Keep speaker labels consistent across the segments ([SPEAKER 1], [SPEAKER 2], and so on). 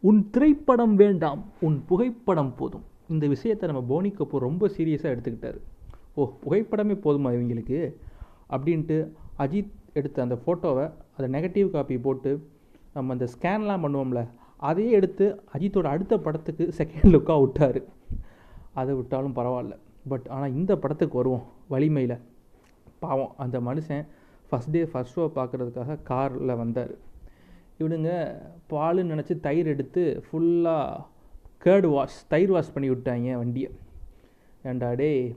[SPEAKER 1] உன் திரைப்படம் வேண்டாம் உன் புகைப்படம் போதும். இந்த விஷயத்தை நம்ம போனி கபூர் ரொம்ப சீரியஸாக எடுத்துக்கிட்டார். ஓ புகைப்படமே போதுமா இவங்களுக்கு? அப்படின்ட்டு அஜித் எடுத்த அந்த ஃபோட்டோவை அதை நெகட்டிவ் காப்பி போட்டு நம்ம அந்த ஸ்கேன்லாம் பண்ணுவோம்ல அதையே எடுத்து அஜித்தோட அடுத்த படத்துக்கு செகண்ட் லுக்காக விட்டார். அதை விட்டாலும் பரவாயில்ல. பட் ஆனால் இந்த படத்துக்கு வருவோம் வலிமையில். பாவம் அந்த மனுஷன் ஃபஸ்ட் டே ஃபஸ்ட் ஷோ பார்க்குறதுக்காக காரில் வந்தார். இவனுங்க பாலுன்னு நினச்சி தயிர் எடுத்து ஃபுல்லாக கேர்டு வாஷ் தயிர் வாஷ் பண்ணி விட்டாங்க வண்டியை. ஏண்டா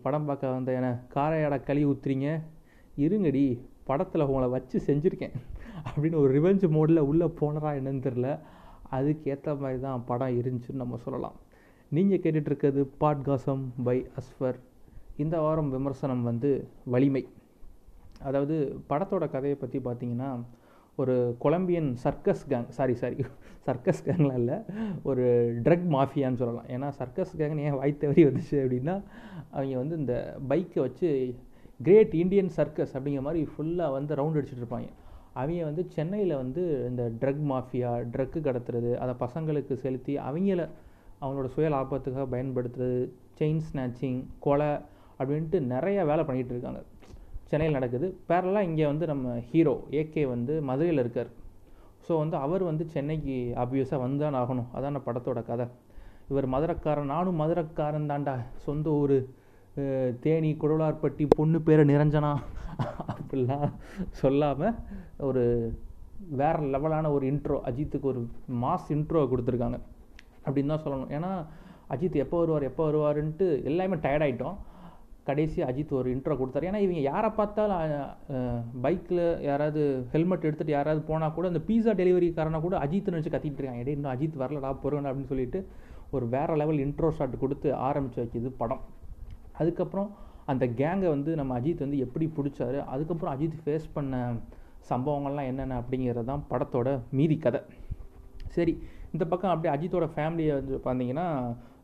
[SPEAKER 1] படம் பார்க்க வந்த என காரையாட கழுவி ஊற்றுறீங்க இருங்கடி படத்தில் உங்களை வச்சு செஞ்சுருக்கேன். அப்படின்னு ஒரு ரிவெஞ்ச் மோடில் உள்ளே போனரா என்னன்னு தெரில அதுக்கேற்ற மாதிரி தான் படம் இருந்துச்சுன்னு நம்ம சொல்லலாம். நீங்கள் கேட்டுட்ருக்கிறது பாட்காசம் பை அஸ்வர். இந்த வாரம் விமர்சனம் வந்து வலிமை. அதாவது படத்தோட கதையை பற்றி பார்த்தீங்கன்னா ஒரு Colombian circus gang sorry sorry circus கேங்லாம் இல்லை ஒரு ட்ரக் மாஃபியான்னு சொல்லலாம். ஏன்னா சர்க்கஸ் கேங்னு ஏன் வாய்த்தவரி வந்துச்சு அப்படின்னா அவங்க வந்து இந்த பைக்கை வச்சு கிரேட் இந்தியன் சர்க்கஸ் அப்படிங்கிற மாதிரி ஃபுல்லாக வந்து ரவுண்ட் அடிச்சுட்டு இருப்பாங்க. அவங்க வந்து சென்னையில் வந்து இந்த ட்ரக் மாஃபியா ட்ரக்கு கடத்துறது அதை பசங்களுக்கு செலுத்தி அவங்கள அவங்களோட சுய லாபத்துக்காக பயன்படுத்துறது செயின் ஸ்நாச்சிங் கொலை அப்படின்ட்டு நிறைய வேலை பண்ணிகிட்டு இருக்காங்க. சென்னையில் நடக்குது. பேரலாக இங்கே வந்து நம்ம ஹீரோ ஏகே வந்து மதுரையில் இருக்கார். ஸோ வந்து அவர் வந்து சென்னைக்கு ஆப்வியஸாக வந்துதான் ஆகணும். அதான் படத்தோட கதை. இவர் மதுரக்காரன் நானும் மதுரக்காரன் தாண்டா சொந்த ஊர் தேனி குடலார்பட்டி பொண்ணு பேரை நிரஞ்சனா. அப்படிலாம் சொல்லாமல் ஒரு வேறு லெவலான ஒரு இன்ட்ரோ அஜித்துக்கு ஒரு மாஸ் இன்ட்ரோ கொடுத்துருக்காங்க. அப்படின்னு தான் சொல்லணும். ஏன்னா அஜித் எப்போ வருவார் எப்போ வருவாருன்ட்டு எல்லாமே டயர்டாயிட்டோம் கடைசி அஜித் ஒரு இன்ட்ரோ கொடுத்தாரு. ஏன்னா இவங்க யாரை பார்த்தாலும் பைக்கில் யாராவது ஹெல்மெட் எடுத்துகிட்டு யாராவது போனால் கூட அந்த பீஸா டெலிவரிக்காரனை கூட அஜித் வச்சு கத்திட்டு இருக்காங்க. இடையே இன்னும் அஜித் வரலடா போகிறேன் அப்படின்னு சொல்லிட்டு ஒரு வேறு லெவல் இன்ட்ரோ ஷாட் கொடுத்து ஆரம்பித்து வைக்கிது படம். அதுக்கப்புறம் அந்த கேங்கை வந்து நம்ம அஜித் வந்து எப்படி பிடிச்சாரு அதுக்கப்புறம் அஜித் ஃபேஸ் பண்ண சம்பவங்கள்லாம் என்னென்ன அப்படிங்கிறது தான் படத்தோட மீதி கதை. சரி இந்த பக்கம் அப்படியே அஜித்தோட ஃபேமிலியை வந்து பார்த்தீங்கன்னா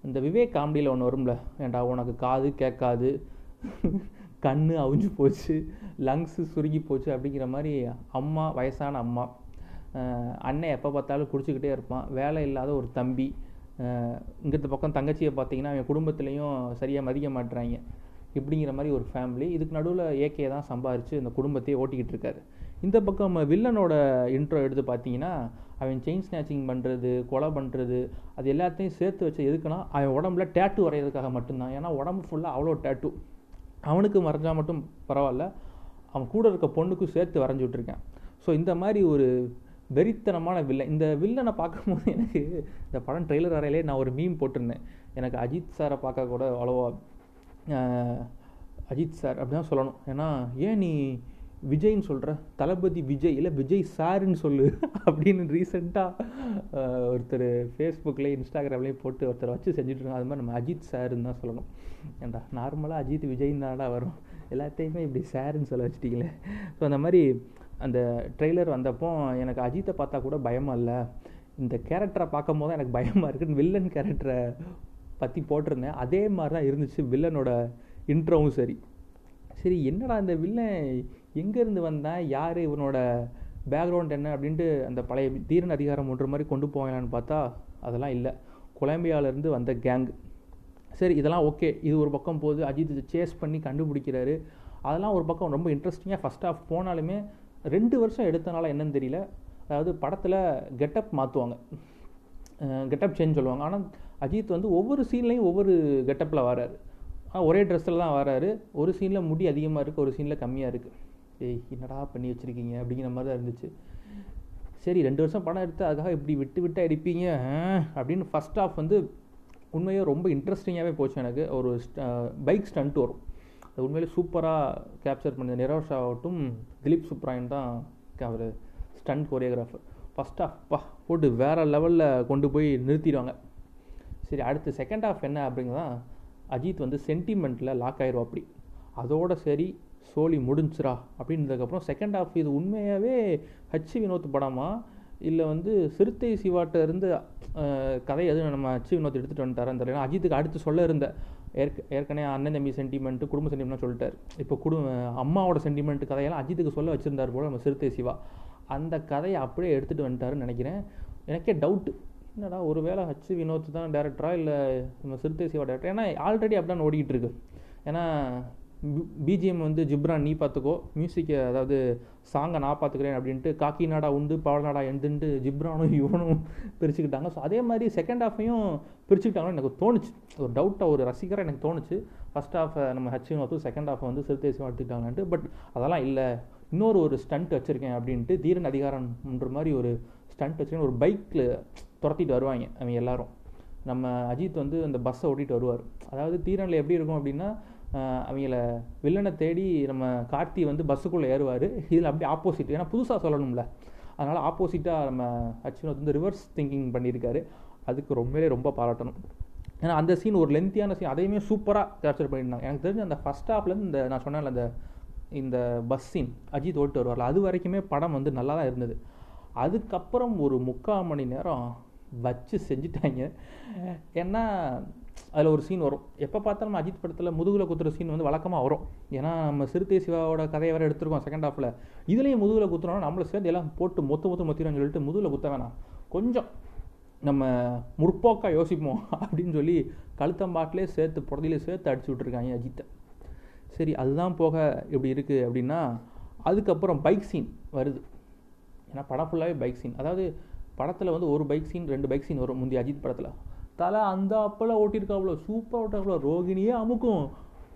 [SPEAKER 1] இந்த விவேக் காமெடியில் ஒன்று வரும்ல ஏன்டா உனக்கு காது கேட்காது? கண் அவிஞ்சு போச்சு லங்ஸு சுருங்கி போச்சு அப்படிங்கிற மாதிரி அம்மா வயசான அம்மா அண்ணன் எப்போ பார்த்தாலும் குடிச்சிக்கிட்டே இருப்பான். வேலை இல்லாத ஒரு தம்பி இங்கிட்ட பக்கம் தங்கச்சியை பார்த்தீங்கன்னா அவன் குடும்பத்துலேயும் சரியாக மதிக்க மாட்டுறாங்க இப்படிங்கிற மாதிரி ஒரு ஃபேமிலி இதுக்கு நடுவில் ஏகே தான் சம்பாரித்து இந்த குடும்பத்தையே ஓட்டிக்கிட்டு இருக்காரு. இந்த பக்கம் வில்லனோட இன்ட்ரோ எடுத்து பார்த்தீங்கன்னா அவன் செயின் ஸ்நாச்சிங் பண்ணுறது கொலை பண்ணுறது அது எல்லாத்தையும் சேர்த்து வச்சு எதுக்குன்னா அவன் உடம்புல டேட்டு வரைகிறதுக்காக மட்டும்தான். ஏன்னா உடம்பு ஃபுல்லாக அவ்வளோ டேட்டு அவனுக்கு வரைஞ்சால் மட்டும் பரவாயில்ல. அவன் கூட இருக்க பொண்ணுக்கும் சேர்த்து வரைஞ்சி விட்ருக்கேன் ஸோ இந்த மாதிரி ஒரு வெறித்தனமான வில்லன் இந்த வில்லனை பார்க்கும்போது எனக்கு இந்த படம் ட்ரெய்லர் வரையிலே நான் ஒரு மீம் போட்டிருந்தேன். எனக்கு அஜித் சாரை பார்க்க கூட அவ்வளோவா அஜித் சார் அப்படி தான் சொல்லணும். ஏன்னா ஏன் நீ விஜய்ன்னு சொல்கிற தளபதி விஜய் இல்லை விஜய் சாருன்னு சொல்லு அப்படின்னு ரீசெண்டாக ஒருத்தர் ஃபேஸ்புக்லேயும் இன்ஸ்டாகிராம்லேயும் போட்டு ஒருத்தர் வச்சு செஞ்சுட்ருக்காங்க அது மாதிரி நம்ம அஜித் சாருன்னு தான் சொல்லணும். ஏன்டா நார்மலாக அஜித் விஜய்ன்னு தானடா வரும். எல்லாத்தையுமே இப்படி சாருன்னு சொல்ல வச்சுட்டிங்களே. ஸோ அந்த மாதிரி அந்த ட்ரெய்லர் வந்தப்போ எனக்கு அஜித்தை பார்த்தா கூட பயமாக இல்லை. இந்த கேரக்டரை பார்க்கும் போது எனக்கு பயமாக இருக்குன்னு வில்லன் கேரக்டரை பற்றி போட்டிருந்தேன். அதே மாதிரி தான் இருந்துச்சு வில்லனோட இன்ட்ரோவும் சரி. சரி என்னடா இந்த வில்லன் எங்கேருந்து வந்தேன் யார் இவனோட பேக்ரவுண்ட் என்ன அப்படின்ட்டு அந்த பழைய தீரன் அதிகாரம் ஒன்று மாதிரி கொண்டு போவாங்களான்னு பார்த்தா அதெல்லாம் இல்லை. கொலம்பியாவிலேருந்து வந்த கேங் சரி இதெல்லாம் ஓகே இது ஒரு பக்கம் போகுது. அஜித் சேஸ் பண்ணி கண்டுபிடிக்கிறாரு. அதெல்லாம் ஒரு பக்கம் ரொம்ப இன்ட்ரெஸ்டிங்காக ஃபஸ்ட் ஆஃப் போனாலுமே ரெண்டு வருஷம் எடுத்தனால என்னன்னு தெரியல. அதாவது படத்தில் கெட்டப் மாற்றுவாங்க கெட்டப் சேஞ்ச் சொல்லுவாங்க. ஆனால் அஜித் வந்து ஒவ்வொரு சீன்லேயும் ஒவ்வொரு கெட்டப்பில் வராரு. ஒரே ட்ரெஸ்ஸில் தான் வராரு. ஒரு சீனில் முடி அதிகமாக இருக்குது ஒரு சீனில் கம்மியாக இருக்குது ஏய் என்னடா பண்ணி வச்சுருக்கீங்க? அப்படிங்கிற மாதிரி தான் இருந்துச்சு. சரி ரெண்டு வருஷம் படம் எடுத்து அதுக்காக இப்படி விட்டு விட்டு அடிப்பீங்க அப்படின்னு ஃபஸ்ட் ஆஃப் வந்து உண்மையாக ரொம்ப இன்ட்ரெஸ்டிங்காகவே போச்சு எனக்கு. ஒரு பைக் ஸ்டண்ட் வரும். அது உண்மையிலே சூப்பராக கேப்சர் பண்ண நிரோஷ் ஆகட்டும் திலீப் சுப்ராயன் தான் அவர் ஸ்டண்ட் கொரியோகிராஃபர் ஃபஸ்ட் ஆஃப் பா போட்டு வேறு லெவலில் கொண்டு போய் நிறுத்திடுவாங்க. சரி அடுத்து செகண்ட் ஆஃப் என்ன அப்படிங்கிறதான் அஜித் வந்து சென்டிமெண்ட்டில் லாக் ஆயிரும் அப்படி அதோடு சரி சோழி முடிஞ்சிரா அப்படின்றதுக்கப்புறம் செகண்ட் ஆஃப் இது உண்மையாகவே ஹச் வினோத் படமா? இல்லை வந்து சிறுத்தை சிவாட்ட இருந்து கதை எதுவும் நம்ம ஹச் வினோத் எடுத்துகிட்டு வந்துட்டார் தெரியல. அஜித்துக்கு அடுத்து சொல்ல இருந்த ஏற்க ஏற்கனவே அண்ணன் தம்பி சென்டிமெண்ட்டு குடும்ப சென்டிமெண்ட்லாம் சொல்லிட்டார். இப்போ குடும்ப அம்மாவோட சென்டிமெண்ட் கதையெல்லாம் அஜித்துக்கு சொல்ல வச்சுருந்தார் போல் நம்ம சிறுத்தை சிவா. அந்த கதையை அப்படியே எடுத்துகிட்டு வந்துட்டாருன்னு நினைக்கிறேன். எனக்கே டவுட்டு என்னடா ஒரு வேளை ஹச் வினோத் தான் டேரக்டரா இல்லை நம்ம சிறுத்தை சிவா டேரக்டர் ஏன்னா ஆல்ரெடி அப்படி தான் ஓடிக்கிட்டு இருக்கு. ஏன்னா பிஜிஎம் வந்து ஜிப்ரான் நீ பார்த்துக்கோ மியூசிக்கை அதாவது சாங்கை நான் பார்த்துக்கிறேன் அப்படின்ட்டு காக்கி நாடா உண்டு பவளநாடா எண்டுன்ட்டு ஜிப்ரானும் இவனும் பிரிச்சுக்கிட்டாங்க. ஸோ அதே மாதிரி செகண்ட் ஹாஃபையும் பிரிச்சுக்கிட்டாங்கன்னு எனக்கு தோணுச்சு. ஒரு டவுட்டாக ஒரு ரசிகராக எனக்கு தோணுச்சு. ஃபஸ்ட் ஹாஃபை நம்ம ஹச் வந்து செகண்ட் ஹாஃபை வந்து சிறுதேசியம் எடுத்துக்கிட்டாங்கன்ட்டு பட் அதெல்லாம் இல்லை. இன்னொரு ஒரு ஸ்டண்ட் வச்சுருக்கேன் அப்படின்ட்டு தீரன் அதிகாரம்ன்ற மாதிரி ஒரு ஸ்டண்ட் வச்சுருக்கேன். ஒரு பைக்கில் துரத்திட்டு வருவாங்க அவங்க எல்லாரும். நம்ம அஜித் வந்து அந்த பஸ்ஸை ஓட்டிகிட்டு வருவார். அதாவது தீரனில் எப்படி இருக்கும் அப்படின்னா அவங்கள வில்லனை தேடி நம்ம கார்த்தி வந்து பஸ்ஸுக்குள்ளே ஏறுவார். இதில் அப்படியே ஆப்போசிட் ஏன்னா புதுசாக சொல்லணும்ல. அதனால் ஆப்போசிட்டாக நம்ம அச்சுனத் வந்து ரிவர்ஸ் திங்கிங் பண்ணியிருக்காரு. அதுக்கு ரொம்பவே ரொம்ப பாராட்டணும். ஏன்னா அந்த சீன் ஒரு லென்த்தியான சீன் அதையுமே சூப்பராக கேப்சர் பண்ணியிருந்தாங்க. எனக்கு தெரிஞ்ச அந்த ஃபஸ்ட் ஹாஃப்லேருந்து இந்த நான் சொன்னேன்ல அந்த இந்த பஸ் சீன் அஜித் ஓட்டு வருவார்ல அது வரைக்குமே படம் வந்து நல்லா தான் இருந்தது. அதுக்கப்புறம் ஒரு முக்கால் மணி நேரம் வச்சு செஞ்சுட்டாங்க. ஏன்னா அதில் ஒரு சீன் வரும். எப்போ பார்த்தாலும் அஜித் படத்தில் முதுகில் குத்துற சீன் வந்து வழக்கமாக வரும். ஏன்னா நம்ம சிறுத்தை சிவாவோட கதையை வேறு எடுத்திருக்கோம் செகண்ட் ஹாஃபில் இதுலேயும் முதுகில் குத்துறோம்னா நம்மளை சேர்ந்து எல்லாம் போட்டு மொத்த மொத்த மொத்திரம் சொல்லிட்டு முதுகில் குத்த வேணாம். கொஞ்சம் நம்ம முற்போக்காக யோசிப்போம் அப்படின்னு சொல்லி கழுத்தம்பாட்டிலே சேர்த்து புறதிலே சேர்த்து அடிச்சு விட்ருக்காங்க அஜித்தை. சரி அதுதான் போக இப்படி இருக்குது அப்படின்னா அதுக்கப்புறம் பைக் சீன் வருது. ஏன்னா படம் ஃபுல்லாகவே பைக் சீன் அதாவது படத்தில் வந்து ஒரு பைக் சீன் ரெண்டு பைக் சீன் வரும் முந்தைய அஜித் படத்தில். தலை அந்த அப்பெல்லாம் ஓட்டியிருக்காப்புல சூப்பராக ஓட்டாப்புல ரோகிணியே அமுக்கும்.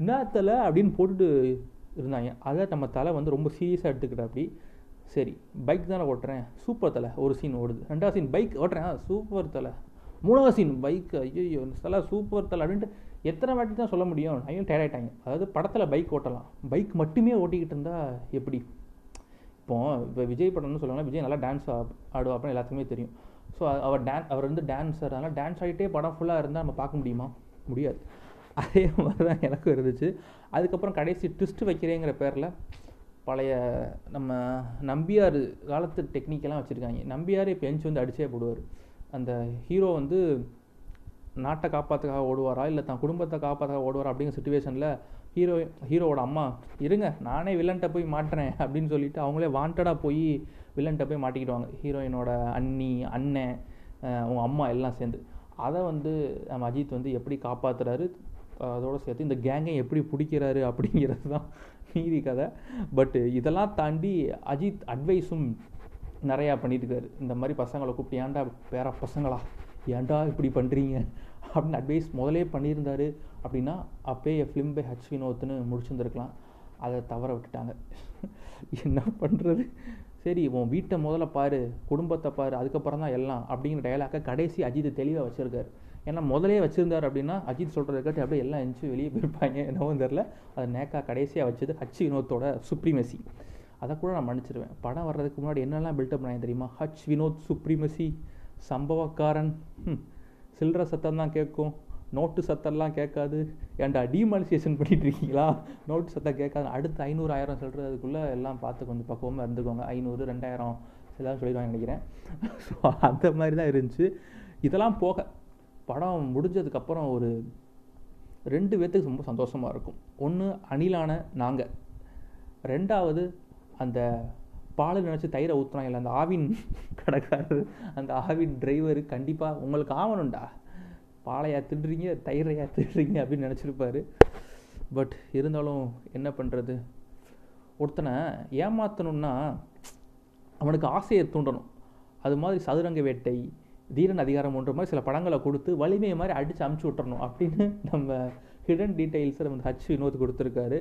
[SPEAKER 1] என்ன தலை அப்படின்னு போட்டுட்டு இருந்தாங்க. அதை நம்ம தலை வந்து ரொம்ப சீரியஸாக எடுத்துக்கிட்டாப்படி சரி பைக் தானே ஓட்டுறேன். சூப்பர் தலை ஒரு சீன் ஓடுது. ரெண்டாவது சீன் பைக் ஓட்டுறேன். சூப்பர் தலை. மூணாவது சீன் பைக் ஐயோ தலை சூப்பர் தலை அப்படின்ட்டு எத்தனை வாட்டி தான் சொல்ல முடியும். ஐயோ டயர்ட் ஆகிட்டாங்க அதாவது படத்தில் பைக் ஓட்டலாம். பைக் மட்டுமே ஓட்டிக்கிட்டு இருந்தால் எப்படி? இப்போ இப்போ விஜய் படம்னு சொல்லுவாங்கன்னா விஜய் நல்லா டான்ஸ் ஆடுவா அப்படின்னு எல்லாத்துக்குமே தெரியும். ஸோ அவர் டான் அவர் வந்து டான்ஸர் அதனால் டான்ஸ் ஆகிட்டே படம் ஃபுல்லாக இருந்தால் நம்ம பார்க்க முடியுமா? முடியாது. அதே மாதிரி தான் எனக்கும் இருந்துச்சு. அதுக்கப்புறம் கடைசி ட்விஸ்ட் வைக்கிறேங்கிற பேரில் பழைய நம்ம நம்பியார் காலத்து டெக்னிக்கெல்லாம் வச்சுருக்காங்க. நம்பியார் இப்போ வந்து அடிச்சே போடுவார். அந்த ஹீரோ வந்து நாட்டை காப்பாற்றுக்காக ஓடுவாரா? இல்லை தன் குடும்பத்தை காப்பாற்றுக்காக ஓடுவாரா அப்படிங்கிற சுச்சுவேஷனில் ஹீரோ ஹீரோவோட அம்மா இருங்க நானே வில்லன்ட்ட போய் மாட்டுறேன் அப்படின்னு சொல்லிட்டு அவங்களே வாண்டடாக போய் வில்லன்ட்ட போய் மாட்டிக்கிடுவாங்க. ஹீரோயினோட அண்ணி அண்ணன் அவங்க அம்மா எல்லாம் சேர்ந்து. அதை வந்து நம்ம அஜித் வந்து எப்படி காப்பாற்றுறாரு அதோடு சேர்த்து இந்த கேங்கை எப்படி பிடிக்கிறாரு அப்படிங்கிறது தான் மீதி கதை. பட்டு இதெல்லாம் தாண்டி அஜித் அட்வைஸும் நிறையா பண்ணியிருக்காரு. இந்த மாதிரி பசங்களை கூப்பிட்டு ஏன்டா பேர பசங்களா? ஏன்டா இப்படி பண்ணுறீங்க அப்படின்னு அட்வைஸ் முதலே பண்ணியிருந்தாரு. அப்படின்னா அப்பயே ஃபிலிம் பை ஹச் வினோத்னு முடிச்சிருந்துருக்கலாம். அதை தவற விட்டுட்டாங்க. என்ன பண்ணுறது சரி உன் வீட்டை முதல்ல பாரு குடும்பத்தை பாரு அதுக்கப்புறம் தான் எல்லாம் அப்படிங்கிற டயலாக்கை கடைசி அஜித் தெளிவாக வச்சுருக்காரு. ஏன்னா முதலே வச்சுருந்தார் அப்படின்னா அஜித் சொல்கிறத கேட்டு அப்படியே எல்லாம் எஞ்சி வெளியே போயிருப்பாங்க. என்னவோ தெரில அதை நேக்கா கடைசியாக வச்சது ஹச் வினோத்தோட சுப்ரீமசி அதை கூட நான் மன்னிச்சிருவேன். படம் வர்றதுக்கு முன்னாடி என்னெல்லாம் பில்டப் பண்ணாங்க தெரியுமா? ஹச் வினோத் சுப்ரீமசி சம்பவக்காரன். சில்லற சத்தம் தான் கேட்கும். நோட்டு சத்தம்லாம் கேட்காது. ஏன்டா டிமாலிசேஷன் பண்ணிட்டு இருக்கீங்களா நோட்டு சத்தம் கேட்காது. அடுத்து ஐநூறு ஆயிரம் சொல்கிறதுக்குள்ளே எல்லாம் பார்த்து கொஞ்சம் பக்குவமாக இருந்துக்கோங்க. ஐநூறு ரெண்டாயிரம் எல்லாம் சொல்லிடுவாங்க நினைக்கிறேன். ஸோ அந்த மாதிரி தான் இருந்துச்சு. இதெல்லாம் போக படம் முடிஞ்சதுக்கப்புறம் ஒரு ரெண்டு பேர்த்துக்கு ரொம்ப சந்தோஷமாக இருக்கும். ஒன்று அணிலான நாங்கள் ரெண்டாவது அந்த பாலை நினச்சி தயிரை ஊற்றுறாங்கல்ல அந்த ஆவின் கடைக்காரர் அந்த ஆவின் டிரைவர் கண்டிப்பாக உங்களுக்கு ஆவணும்டா. பாலையா திடுறீங்க தயிரையா திடுறீங்க அப்படின்னு நினச்சிருப்பார். பட் இருந்தாலும் என்ன பண்ணுறது ஒருத்தனை ஏமாற்றணுன்னா அவனுக்கு ஆசையை தூண்டணும். அது மாதிரி சதுரங்க வேட்டை தீரன் அதிகாரம் ஒன்ற மாதிரி சில படங்களை கொடுத்து வலிமையை மாதிரி அடித்து அமுச்சு விட்டுறணும் அப்படின்னு நம்ம ஹிடன் டீட்டெயில்ஸை நம்ம ஹச் வினோத் கொடுத்துருக்காரு.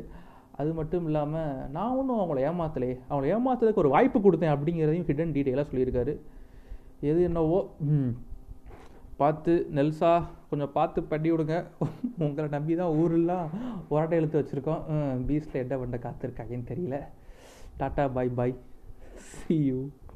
[SPEAKER 1] அது மட்டும் இல்லாமல் நான் ஒன்றும் அவங்கள ஏமாத்தலே அவங்கள ஏமாத்துறதுக்கு ஒரு வாய்ப்பு கொடுத்தேன் அப்படிங்கிறதையும் ஹிடன் டீட்டெயிலாக சொல்லியிருக்காரு. எது என்னவோ பார்த்து நெல்சா கொஞ்சம் பார்த்து பண்ணி விடுங்க. உங்களை நம்பி தான் ஊரெல்லாம் உரட்டை எழுத்து வச்சுருக்கோம். பீச்சில் என்ன பண்ண காத்திருக்காங்கன்னு தெரியல. Tata bye bye see you